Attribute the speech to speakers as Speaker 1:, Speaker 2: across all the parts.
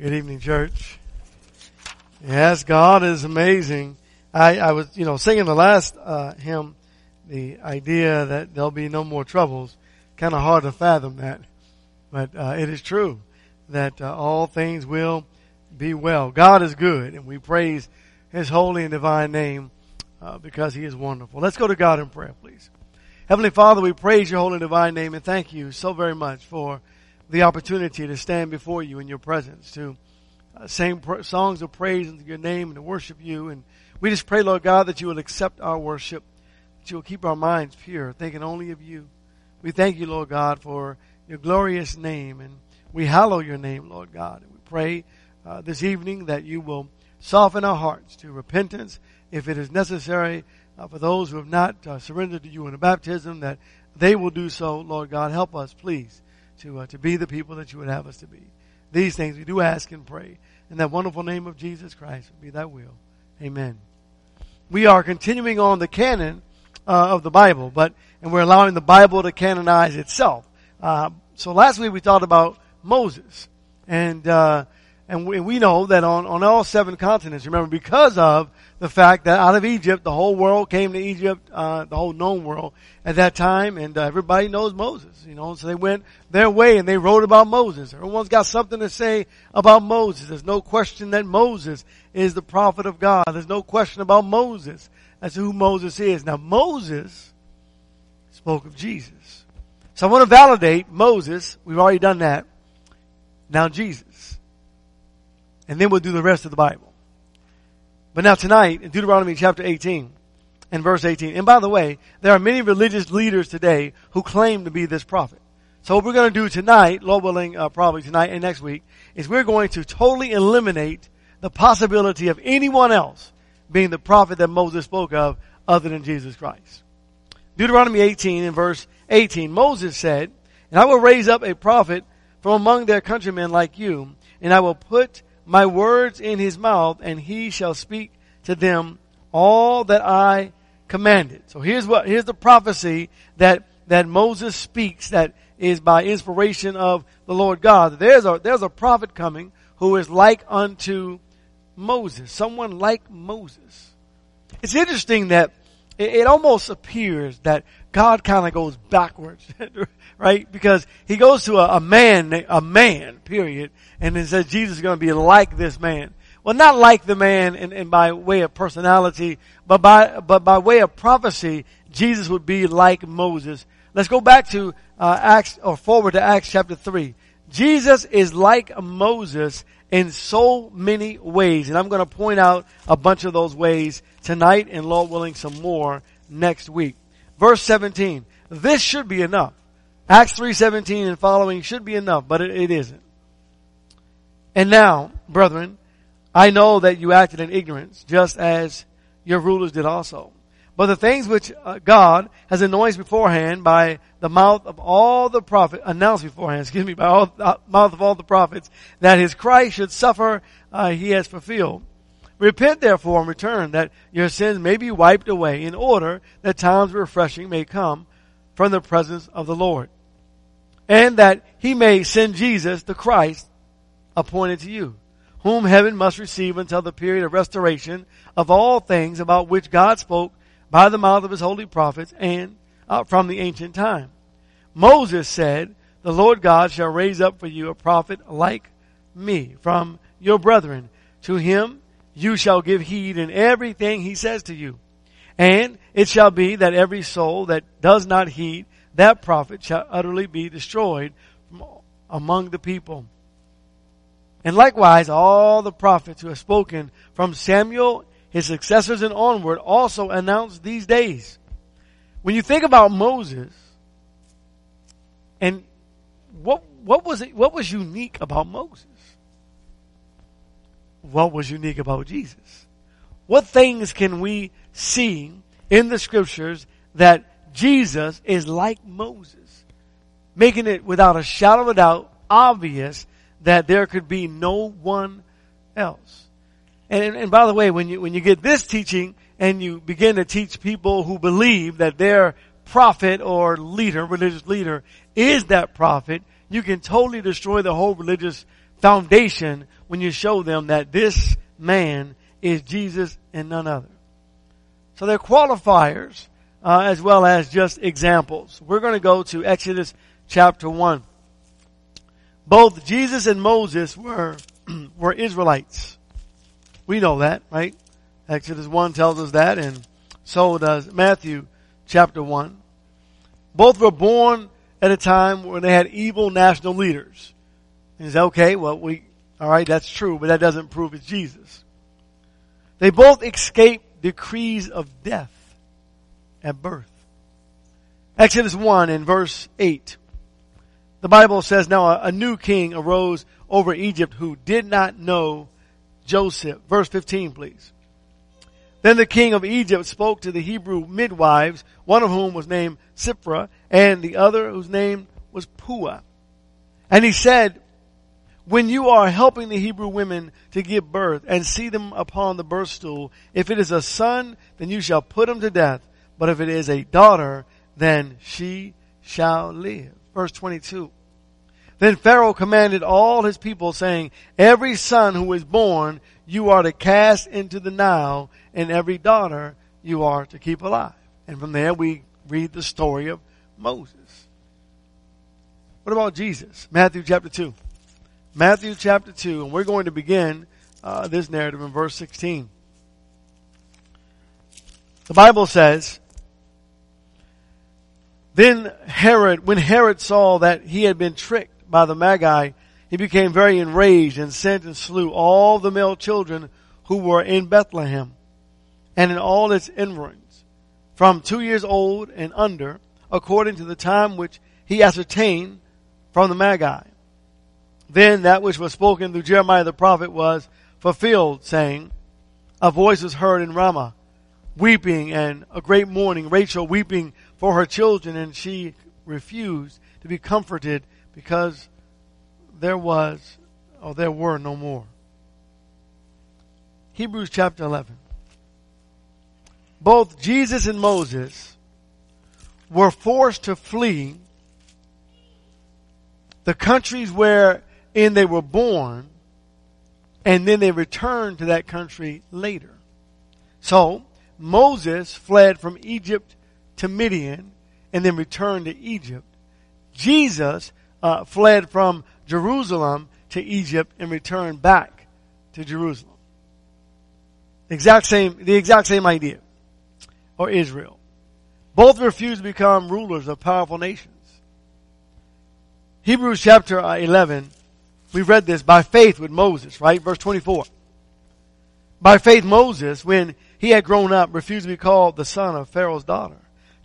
Speaker 1: Good evening, church. Yes, God is amazing. I, I was, you know, singing the last uh, hymn, the idea that there'll be no more troubles. Kind of hard to fathom that, but uh, it is true that uh, all things will be well. God is good, and we praise His holy and divine name uh, because He is wonderful. Let's go to God in prayer, please. Heavenly Father, we praise Your holy and divine name, and thank You so very much for the opportunity to stand before you in your presence, to uh, sing pr- songs of praise into your name and to worship you. And we just pray, Lord God, that you will accept our worship, that you will keep our minds pure, thinking only of you. We thank you, Lord God, for your glorious name, and we hallow your name, Lord God. And we pray uh, this evening that you will soften our hearts to repentance if it is necessary uh, for those who have not uh, surrendered to you in a baptism, that they will do so, Lord God. Help us, please to, uh, to be the people that you would have us to be. These things we do ask and pray. In that wonderful name of Jesus Christ, be that will. Amen. We are continuing on the canon uh, of the Bible, but and we're allowing the Bible to canonize itself. Uh, so last week we talked about Moses, and uh, and we, we know that on on all seven continents, remember, because of the fact that out of Egypt, the whole world came to Egypt, uh, the whole known world at that time, and uh, everybody knows Moses, you know, so they went their way and they wrote about Moses. Everyone's got something to say about Moses. There's no question that Moses is the prophet of God. There's no question about Moses as to who Moses is. Now Moses spoke of Jesus. So I want to validate Moses. We've already done that. Now Jesus. And then we'll do the rest of the Bible. But now tonight, in Deuteronomy chapter 18 and verse 18, and by the way, there are many religious leaders today who claim to be this prophet. So what we're going to do tonight, Lord willing, uh, probably tonight and next week, is we're going to totally eliminate the possibility of anyone else being the prophet that Moses spoke of other than Jesus Christ. Deuteronomy 18 and verse 18, Moses said, And I will raise up a prophet from among their countrymen like you, and I will put my words in his mouth, and he shall speak to them all that I commanded. So here's what, here's the prophecy that, that Moses speaks that is by inspiration of the Lord God. There's a, there's a prophet coming who is like unto Moses, someone like Moses. It's interesting that it, it almost appears that God kind of goes backwards, right? Because he goes to a, a man, a man, period, and it says Jesus is going to be like this man. Well, not like the man and, in by way of personality, but by, but by way of prophecy, Jesus would be like Moses. Let's go back to uh, Acts, or forward to Acts chapter 3. Jesus is like Moses in so many ways, and I'm going to point out a bunch of those ways tonight, and Lord willing, some more next week. Verse 17. This should be enough. Acts 3.17 and following should be enough, but it, it isn't. And now, brethren, I know that you acted in ignorance, just as your rulers did also. But the things which uh, God has anointed beforehand by the mouth of all the prophets, announced beforehand, excuse me, by all, uh, mouth of all the prophets, that his Christ should suffer, uh, he has fulfilled. Repent therefore and return, that your sins may be wiped away, in order that times of refreshing may come from the presence of the Lord. And that he may send Jesus, the Christ, appointed to you, whom heaven must receive until the period of restoration of all things about which God spoke by the mouth of his holy prophets and uh, from the ancient time. Moses said, the Lord God shall raise up for you a prophet like me from your brethren. To him you shall give heed in everything he says to you. And it shall be that every soul that does not heed that prophet shall utterly be destroyed among the people. And likewise, all the prophets who have spoken from Samuel, his successors and onward also announced these days. When you think about Moses, and what, what was it, what was unique about Moses? What was unique about Jesus? What things can we see in the scriptures that Jesus is like Moses? Making it without a shadow of a doubt obvious that there could be no one else. And, and by the way, when you, when you get this teaching and you begin to teach people who believe that their prophet or leader, religious leader, is that prophet, you can totally destroy the whole religious foundation when you show them that this man is Jesus and none other. So they're qualifiers uh, as well as just examples. We're going to go to Exodus chapter 1. Both Jesus and Moses were, were Israelites. We know that, right? Exodus 1 tells us that and so does Matthew chapter 1. Both were born at a time when they had evil national leaders. And say, okay, well we, alright, that's true, but that doesn't prove it's Jesus. They both escaped decrees of death at birth. Exodus 1 in verse 8. The Bible says, now a, new king arose over Egypt who did not know Joseph. Verse 15, please. Then the king of Egypt spoke to the Hebrew midwives, one of whom was named Shiphrah, and the other whose name was Puah. And he said, when you are helping the Hebrew women to give birth and see them upon the birth stool, if it is a son, then you shall put him to death. But if it is a daughter, then she shall live. Verse 22. Then Pharaoh commanded all his people saying, every son who is born you are to cast into the Nile and every daughter you are to keep alive. And from there we read the story of Moses. What about Jesus? Matthew chapter 2. Matthew chapter 2, and we're going to begin uh, this narrative in verse 16. The Bible says, then Herod, when Herod saw that he had been tricked by the Magi, he became very enraged and sent and slew all the male children who were in Bethlehem and in all its environs, from two years old and under, according to the time which he ascertained from the Magi. Then that which was spoken through Jeremiah the prophet was fulfilled, saying, A voice was heard in Ramah, weeping and a great mourning, Rachel weeping for her children, and she refused to be comforted because there was, or there were no more. Hebrews chapter 11. Both Jesus and Moses were forced to flee the countries wherein they were born, and then they returned to that country later. So, Moses fled from Egypt to Midian and then returned to Egypt. Jesus uh, fled from Jerusalem to Egypt and returned back to Jerusalem. Exact same, the exact same idea. Or Israel. Both refused to become rulers of powerful nations. Hebrews chapter uh, 11, we read this by faith with Moses, right? Verse 24. By faith Moses, when he had grown up, refused to be called the son of Pharaoh's daughter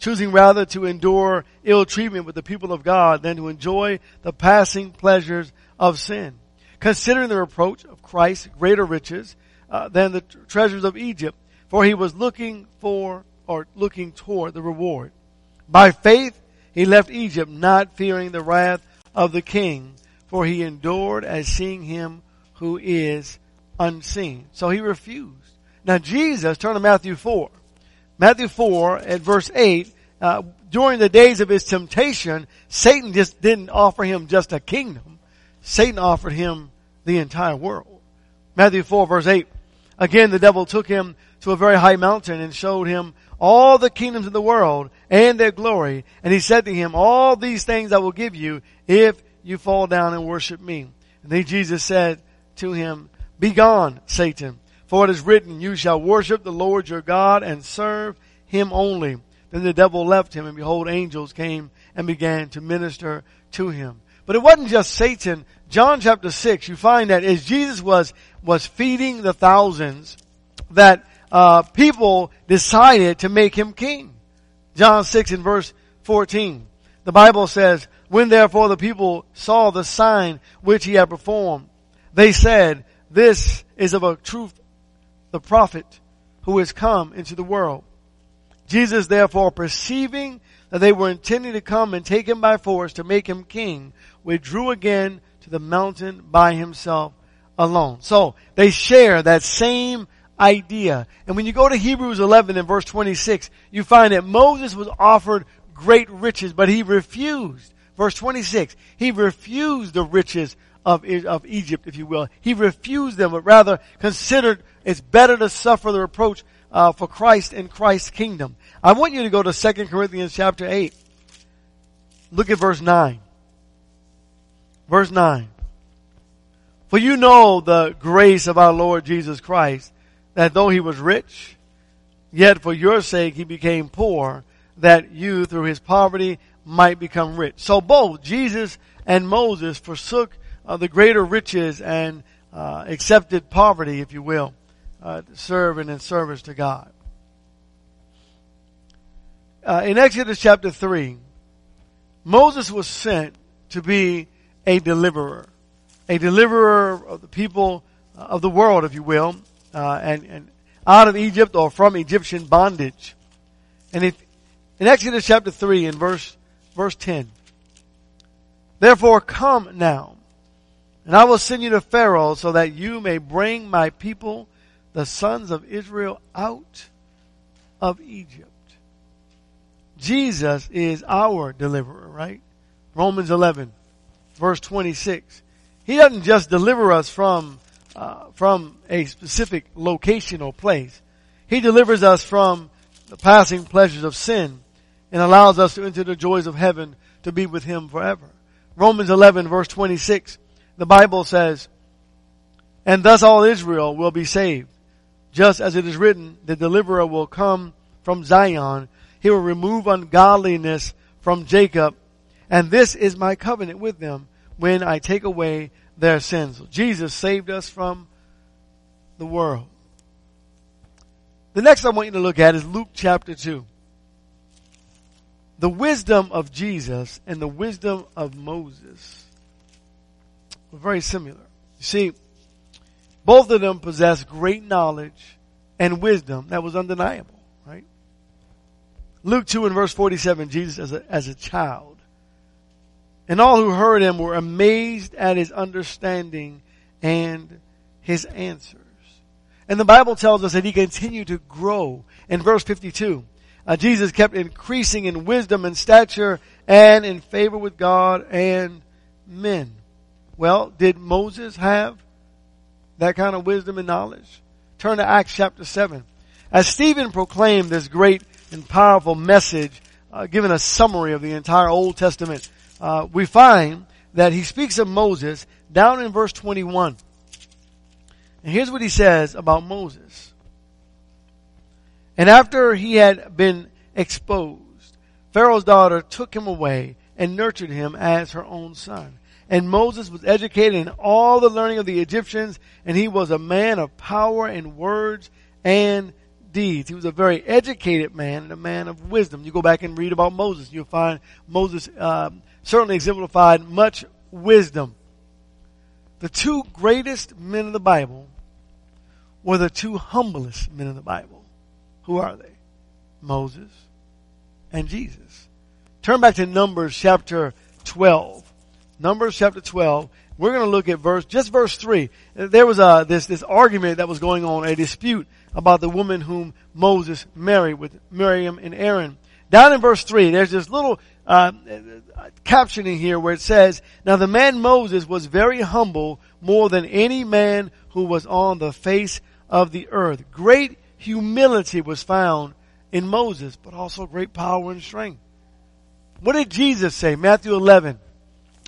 Speaker 1: choosing rather to endure ill treatment with the people of God than to enjoy the passing pleasures of sin. Considering the reproach of Christ greater riches uh, than the t- treasures of Egypt, for he was looking for or looking toward the reward. By faith, he left Egypt, not fearing the wrath of the king, for he endured as seeing him who is unseen. So he refused. Now Jesus, turn to Matthew 4. Matthew 4 at verse 8, uh, during the days of his temptation, Satan just didn't offer him just a kingdom. Satan offered him the entire world. Matthew 4 verse 8. Again, the devil took him to a very high mountain and showed him all the kingdoms of the world and their glory. And he said to him, all these things I will give you if you fall down and worship me. And then Jesus said to him, be gone, Satan. For it is written, you shall worship the Lord your God and serve him only. Then the devil left him and behold angels came and began to minister to him. But it wasn't just Satan. John chapter 6, you find that as Jesus was, was feeding the thousands, that, uh, people decided to make him king. John 6 in verse 14. The Bible says, when therefore the people saw the sign which he had performed, they said, this is of a truth the prophet who has come into the world. Jesus therefore perceiving that they were intending to come and take him by force to make him king, withdrew again to the mountain by himself alone. So they share that same idea. And when you go to Hebrews 11 and verse 26, you find that Moses was offered great riches, but he refused. Verse 26, he refused the riches of, of Egypt, if you will. He refused them, but rather considered it's better to suffer the reproach uh, for Christ and Christ's kingdom. I want you to go to 2 Corinthians chapter 8. Look at verse 9. Verse 9. For you know the grace of our Lord Jesus Christ, that though he was rich, yet for your sake he became poor, that you through his poverty might become rich. So both Jesus and Moses forsook uh, the greater riches and uh, accepted poverty, if you will, uh, serving in service to God. Uh, in Exodus chapter 3, Moses was sent to be a deliverer, a deliverer of the people uh, of the world, if you will, uh, and, and out of Egypt or from Egyptian bondage. And if, in Exodus chapter 3 in verse, verse 10, Therefore come now, and I will send you to Pharaoh so that you may bring my people, the sons of Israel, out of Egypt. Jesus is our deliverer, right? Romans 11, verse 26. He doesn't just deliver us from, uh, from a specific location or place. He delivers us from the passing pleasures of sin and allows us to enter the joys of heaven to be with Him forever. Romans 11 verse 26, the Bible says, And thus all Israel will be saved. Just as it is written, the deliverer will come from Zion. He will remove ungodliness from Jacob. And this is my covenant with them when I take away their sins. Jesus saved us from the world. The next I want you to look at is Luke chapter 2 the wisdom of Jesus and the wisdom of Moses were very similar. You see, both of them possessed great knowledge and wisdom that was undeniable, right? Luke 2 and verse 47, Jesus as a, as a child. And all who heard him were amazed at his understanding and his answers. And the Bible tells us that he continued to grow. In verse 52, uh, Jesus kept increasing in wisdom and stature and in favor with God and men. Well, did Moses have that kind of wisdom and knowledge? Turn to Acts chapter 7. As Stephen proclaimed this great and powerful message, uh, giving a summary of the entire Old Testament, uh, we find that he speaks of Moses down in verse 21. And here's what he says about Moses. And after he had been exposed, Pharaoh's daughter took him away and nurtured him as her own son. And Moses was educated in all the learning of the Egyptians, and he was a man of power in words and deeds. He was a very educated man and a man of wisdom. You go back and read about Moses, you'll find Moses uh, certainly exemplified much wisdom. The two greatest men of the Bible were the two humblest men of the Bible. Who are they? Moses and Jesus. Turn back to Numbers chapter 12. Numbers chapter 12. We're going to look at verse, just verse 3. There was a, this, this argument that was going on, a dispute about the woman whom Moses married with Miriam and Aaron. Down in verse 3, there's this little uh, captioning here where it says, Now the man Moses was very humble, more than any man who was on the face of the earth. Great humility was found in Moses, but also great power and strength. What did Jesus say? Matthew 11.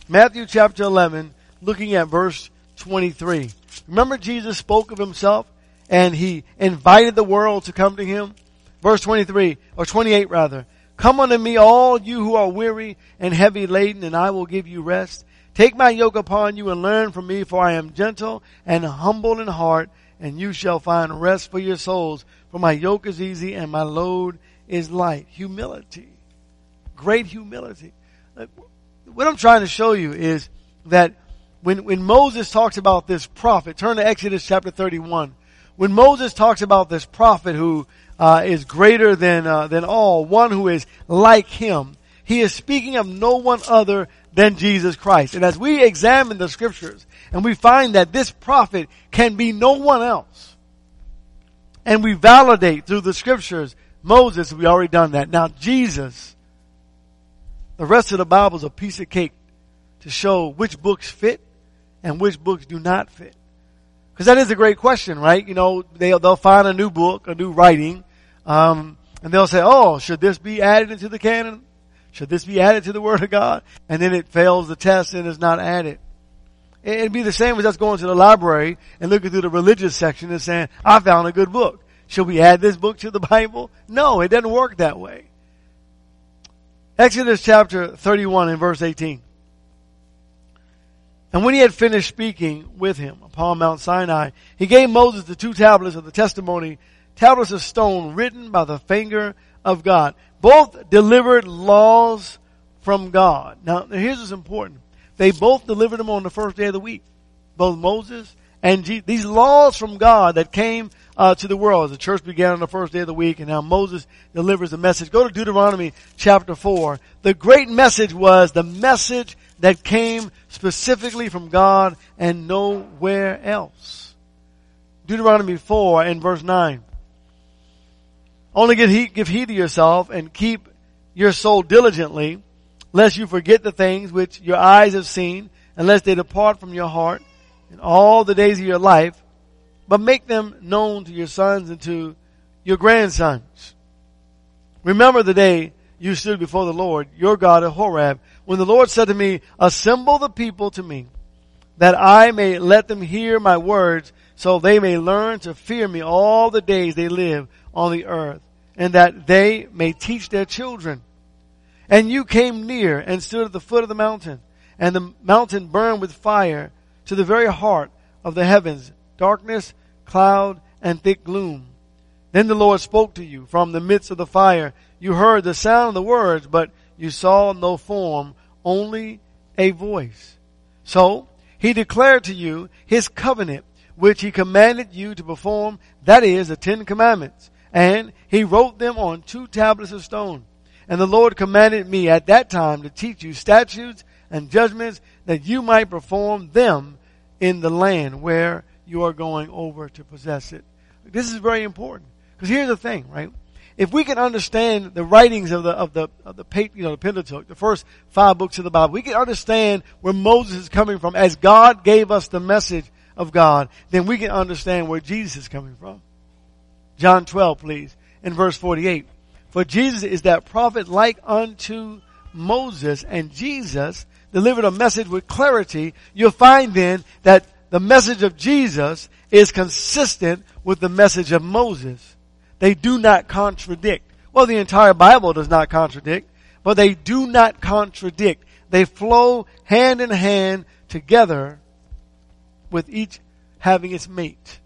Speaker 1: Matthew chapter 11, looking at verse 23. Remember Jesus spoke of himself and he invited the world to come to him? Verse 23, or 28 rather. Come unto me all you who are weary and heavy laden and I will give you rest. Take my yoke upon you and learn from me for I am gentle and humble in heart and you shall find rest for your souls. For my yoke is easy and my load is light. Humility. Great humility. What I'm trying to show you is that when, when Moses talks about this prophet, turn to Exodus chapter 31. When Moses talks about this prophet who uh, is greater than uh, than all, one who is like him, he is speaking of no one other than Jesus Christ. And as we examine the scriptures, and we find that this prophet can be no one else. And we validate through the scriptures, Moses, we already done that. Now Jesus, the rest of the Bible is a piece of cake to show which books fit and which books do not fit? Because that is a great question, right? You know, they'll, they'll find a new book, a new writing, um, and they'll say, oh, should this be added into the canon? Should this be added to the Word of God? And then it fails the test and is not added. It'd be the same as us going to the library and looking through the religious section and saying, I found a good book. Should we add this book to the Bible? No, it doesn't work that way. Exodus chapter 31 and verse 18. And when he had finished speaking with him upon Mount Sinai, he gave Moses the two tablets of the testimony, tablets of stone written by the finger of God. Both delivered laws from God. Now, here's what's important. They both delivered them on the first day of the week. Both Moses and Jesus. These laws from God that came uh, to the world. The church began on the first day of the week and now Moses delivers the message. Go to Deuteronomy chapter 4. The great message was the message that came specifically from God and nowhere else. Deuteronomy 4 and verse 9. Only give heed, give heed to yourself and keep your soul diligently lest you forget the things which your eyes have seen, unless they depart from your heart in all the days of your life, but make them known to your sons and to your grandsons. Remember the day you stood before the Lord, your God at Horeb, when the Lord said to me, assemble the people to me, that I may let them hear my words, so they may learn to fear me all the days they live on the earth, and that they may teach their children. And you came near and stood at the foot of the mountain, and the mountain burned with fire to the very heart of the heavens, darkness, cloud, and thick gloom. Then the Lord spoke to you from the midst of the fire. You heard the sound of the words, but you saw no form, only a voice. So he declared to you his covenant, which he commanded you to perform, that is, the Ten Commandments. And he wrote them on two tablets of stone. And the Lord commanded me at that time to teach you statutes and judgments that you might perform them in the land where you are going over to possess it. This is very important. Because here's the thing, right? If we can understand the writings of the, of the, of the, you know, the Pentateuch, the first five books of the Bible, we can understand where Moses is coming from as God gave us the message of God, then we can understand where Jesus is coming from. John 12, please, in verse 48. For Jesus is that prophet like unto Moses and Jesus delivered a message with clarity. You'll find then that the message of Jesus is consistent with the message of Moses. They do not contradict. Well, the entire Bible does not contradict, but they do not contradict. They flow hand in hand together with each having its mate.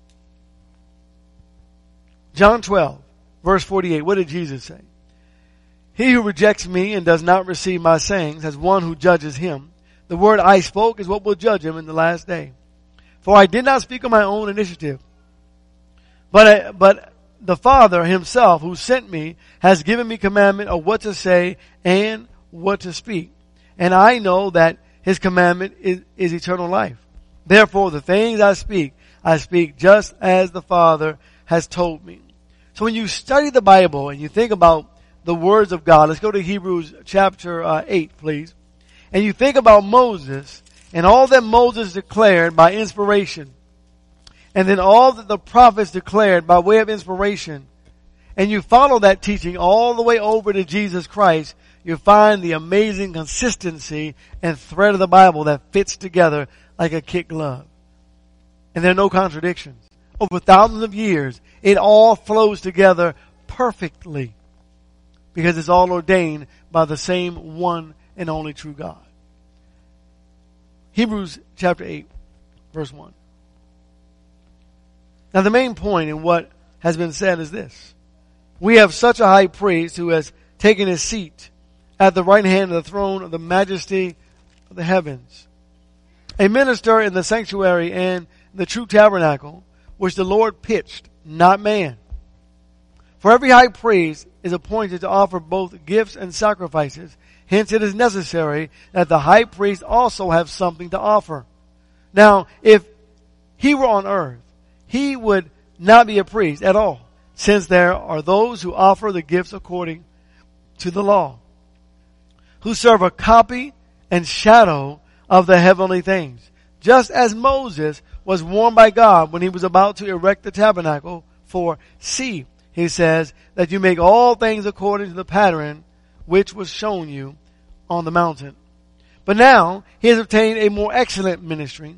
Speaker 1: John 12 Verse 48, what did Jesus say? He who rejects me and does not receive my sayings has one who judges him. The word I spoke is what will judge him in the last day. For I did not speak on my own initiative, but, but the Father himself who sent me has given me commandment of what to say and what to speak. And I know that his commandment is, is eternal life. Therefore the things I speak, I speak just as the Father has told me. So when you study the Bible and you think about the words of God, let's go to Hebrews chapter uh, 8, please. And you think about Moses and all that Moses declared by inspiration. And then all that the prophets declared by way of inspiration. And you follow that teaching all the way over to Jesus Christ, you find the amazing consistency and thread of the Bible that fits together like a kit glove. And there are no contradictions over thousands of years, it all flows together perfectly because it's all ordained by the same one and only true God. Hebrews chapter 8 verse 1. Now the main point in what has been said is this. We have such a high priest who has taken his seat at the right hand of the throne of the majesty of the heavens. A minister in the sanctuary and the true tabernacle which the Lord pitched, not man. For every high priest is appointed to offer both gifts and sacrifices. Hence it is necessary that the high priest also have something to offer. Now, if he were on earth, he would not be a priest at all, since there are those who offer the gifts according to the law, who serve a copy and shadow of the heavenly things just as Moses was warned by God when he was about to erect the tabernacle for see, he says, that you make all things according to the pattern which was shown you on the mountain. But now he has obtained a more excellent ministry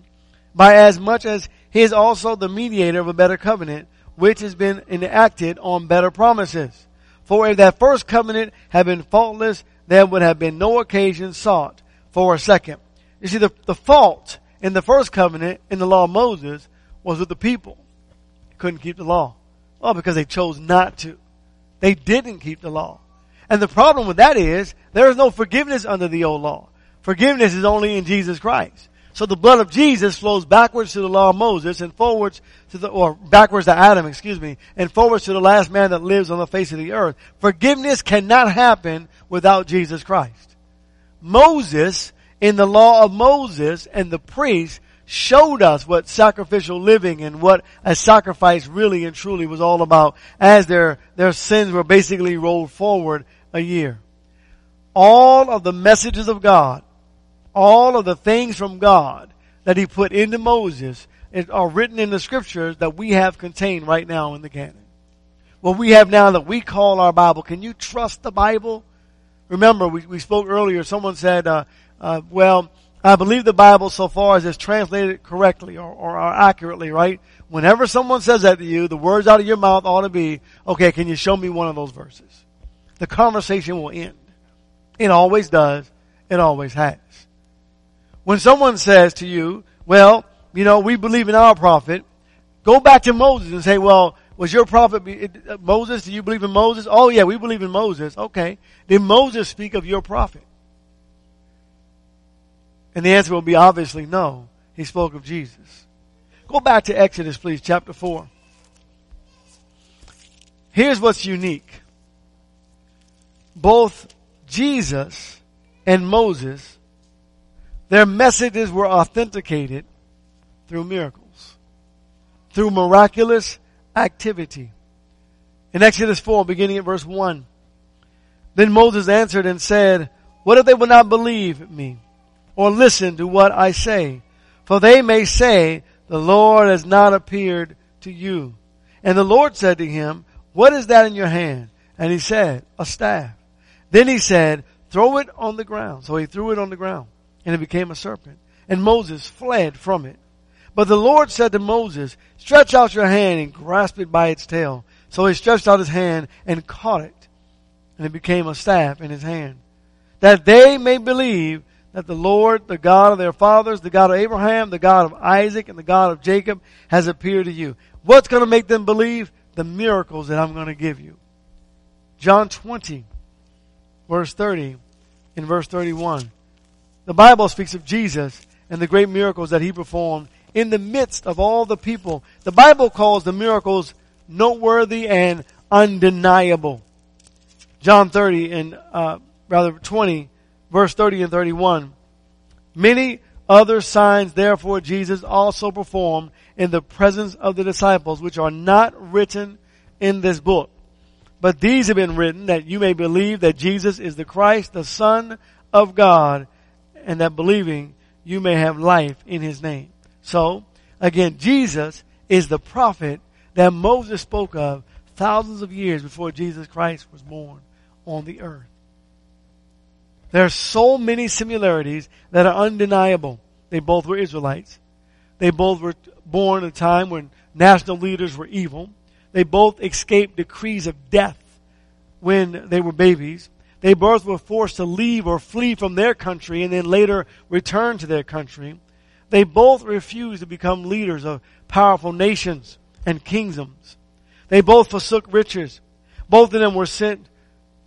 Speaker 1: by as much as he is also the mediator of a better covenant which has been enacted on better promises. For if that first covenant had been faultless, there would have been no occasion sought for a second. You see, the, the fault in the first covenant in the law of Moses was with the people. They couldn't keep the law. Well, because they chose not to. They didn't keep the law. And the problem with that is there is no forgiveness under the old law. Forgiveness is only in Jesus Christ. So the blood of Jesus flows backwards to the law of Moses and forwards to the, or backwards to Adam, excuse me, and forwards to the last man that lives on the face of the earth. Forgiveness cannot happen without Jesus Christ. Moses, in the law of Moses and the priests, showed us what sacrificial living and what a sacrifice really and truly was all about as their, their sins were basically rolled forward a year. All of the messages of God, all of the things from God that He put into Moses are written in the scriptures that we have contained right now in the canon. What we have now that we call our Bible, can you trust the Bible? Remember, we, we spoke earlier, someone said, uh, uh, well, I believe the Bible so far as it's translated correctly or, or, or, accurately, right? Whenever someone says that to you, the words out of your mouth ought to be, okay, can you show me one of those verses? The conversation will end. It always does. It always has. When someone says to you, well, you know, we believe in our prophet, go back to Moses and say, well, was your prophet uh, Moses? Do you believe in Moses? Oh yeah, we believe in Moses. Okay. Did Moses speak of your prophet? And the answer will be obviously no. He spoke of Jesus. Go back to Exodus, please, chapter 4. Here's what's unique. Both Jesus and Moses, their messages were authenticated through miracles, through miraculous activity. In Exodus 4, beginning at verse 1, then Moses answered and said, What if they will not believe me? Or listen to what I say. For they may say, the Lord has not appeared to you. And the Lord said to him, what is that in your hand? And he said, a staff. Then he said, throw it on the ground. So he threw it on the ground and it became a serpent. And Moses fled from it. But the Lord said to Moses, stretch out your hand and grasp it by its tail. So he stretched out his hand and caught it. And it became a staff in his hand. That they may believe that the Lord, the God of their fathers, the God of Abraham, the God of Isaac, and the God of Jacob has appeared to you. What's going to make them believe? The miracles that I'm going to give you. John 20, verse 30 and verse 31. The Bible speaks of Jesus and the great miracles that he performed in the midst of all the people. The Bible calls the miracles noteworthy and undeniable. John 30 and, uh, rather 20 verse 30 and 31. Many other signs therefore Jesus also performed in the presence of the disciples, which are not written in this book. But these have been written that you may believe that Jesus is the Christ, the Son of God, and that believing you may have life in His name. So, again, Jesus is the prophet that Moses spoke of thousands of years before Jesus Christ was born on the earth. There are so many similarities that are undeniable. They both were Israelites. They both were born at a time when national leaders were evil. They both escaped decrees of death when they were babies. They both were forced to leave or flee from their country and then later return to their country. They both refused to become leaders of powerful nations and kingdoms. They both forsook riches. Both of them were sent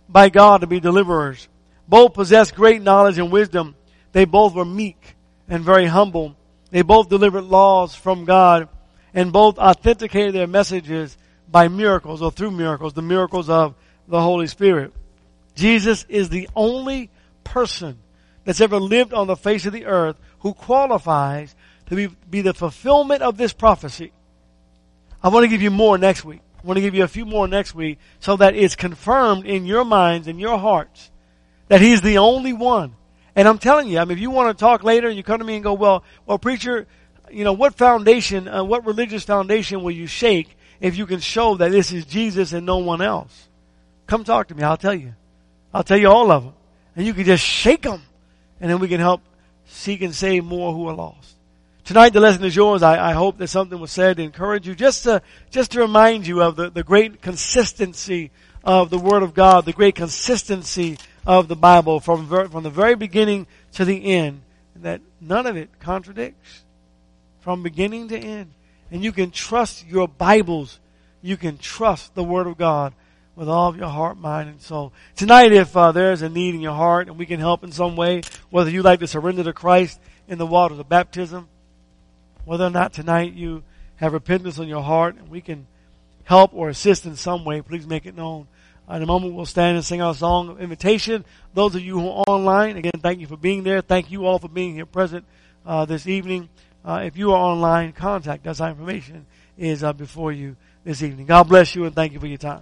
Speaker 1: by God to be deliverers. Both possessed great knowledge and wisdom. They both were meek and very humble. They both delivered laws from God and both authenticated their messages by miracles or through miracles, the miracles of the Holy Spirit. Jesus is the only person that's ever lived on the face of the earth who qualifies to be, be the fulfillment of this prophecy. I want to give you more next week. I want to give you a few more next week so that it's confirmed in your minds and your hearts that He's the only one And I'm telling you, I mean, if you want to talk later and you come to me and go, well, well, preacher, you know, what foundation, uh, what religious foundation will you shake if you can show that this is Jesus and no one else? Come talk to me. I'll tell you. I'll tell you all of them. And you can just shake them. And then we can help seek and save more who are lost. Tonight the lesson is yours. I, I hope that something was said to encourage you, just to, just to remind you of the, the great consistency of the Word of God, the great consistency of the Bible from, ver, from the very beginning to the end, that none of it contradicts from beginning to end. And you can trust your Bibles. You can trust the Word of God with all of your heart, mind, and soul. Tonight, if uh, there's a need in your heart and we can help in some way, whether you like to surrender to Christ in the waters of baptism, whether or not tonight you have repentance on your heart and we can help or assist in some way, please make it known. In a moment, we'll stand and sing our song of invitation. Those of you who are online, again, thank you for being there. Thank you all for being here present uh, this evening. Uh, if you are online, contact us. Our information is uh, before you this evening. God bless you and thank you for your time.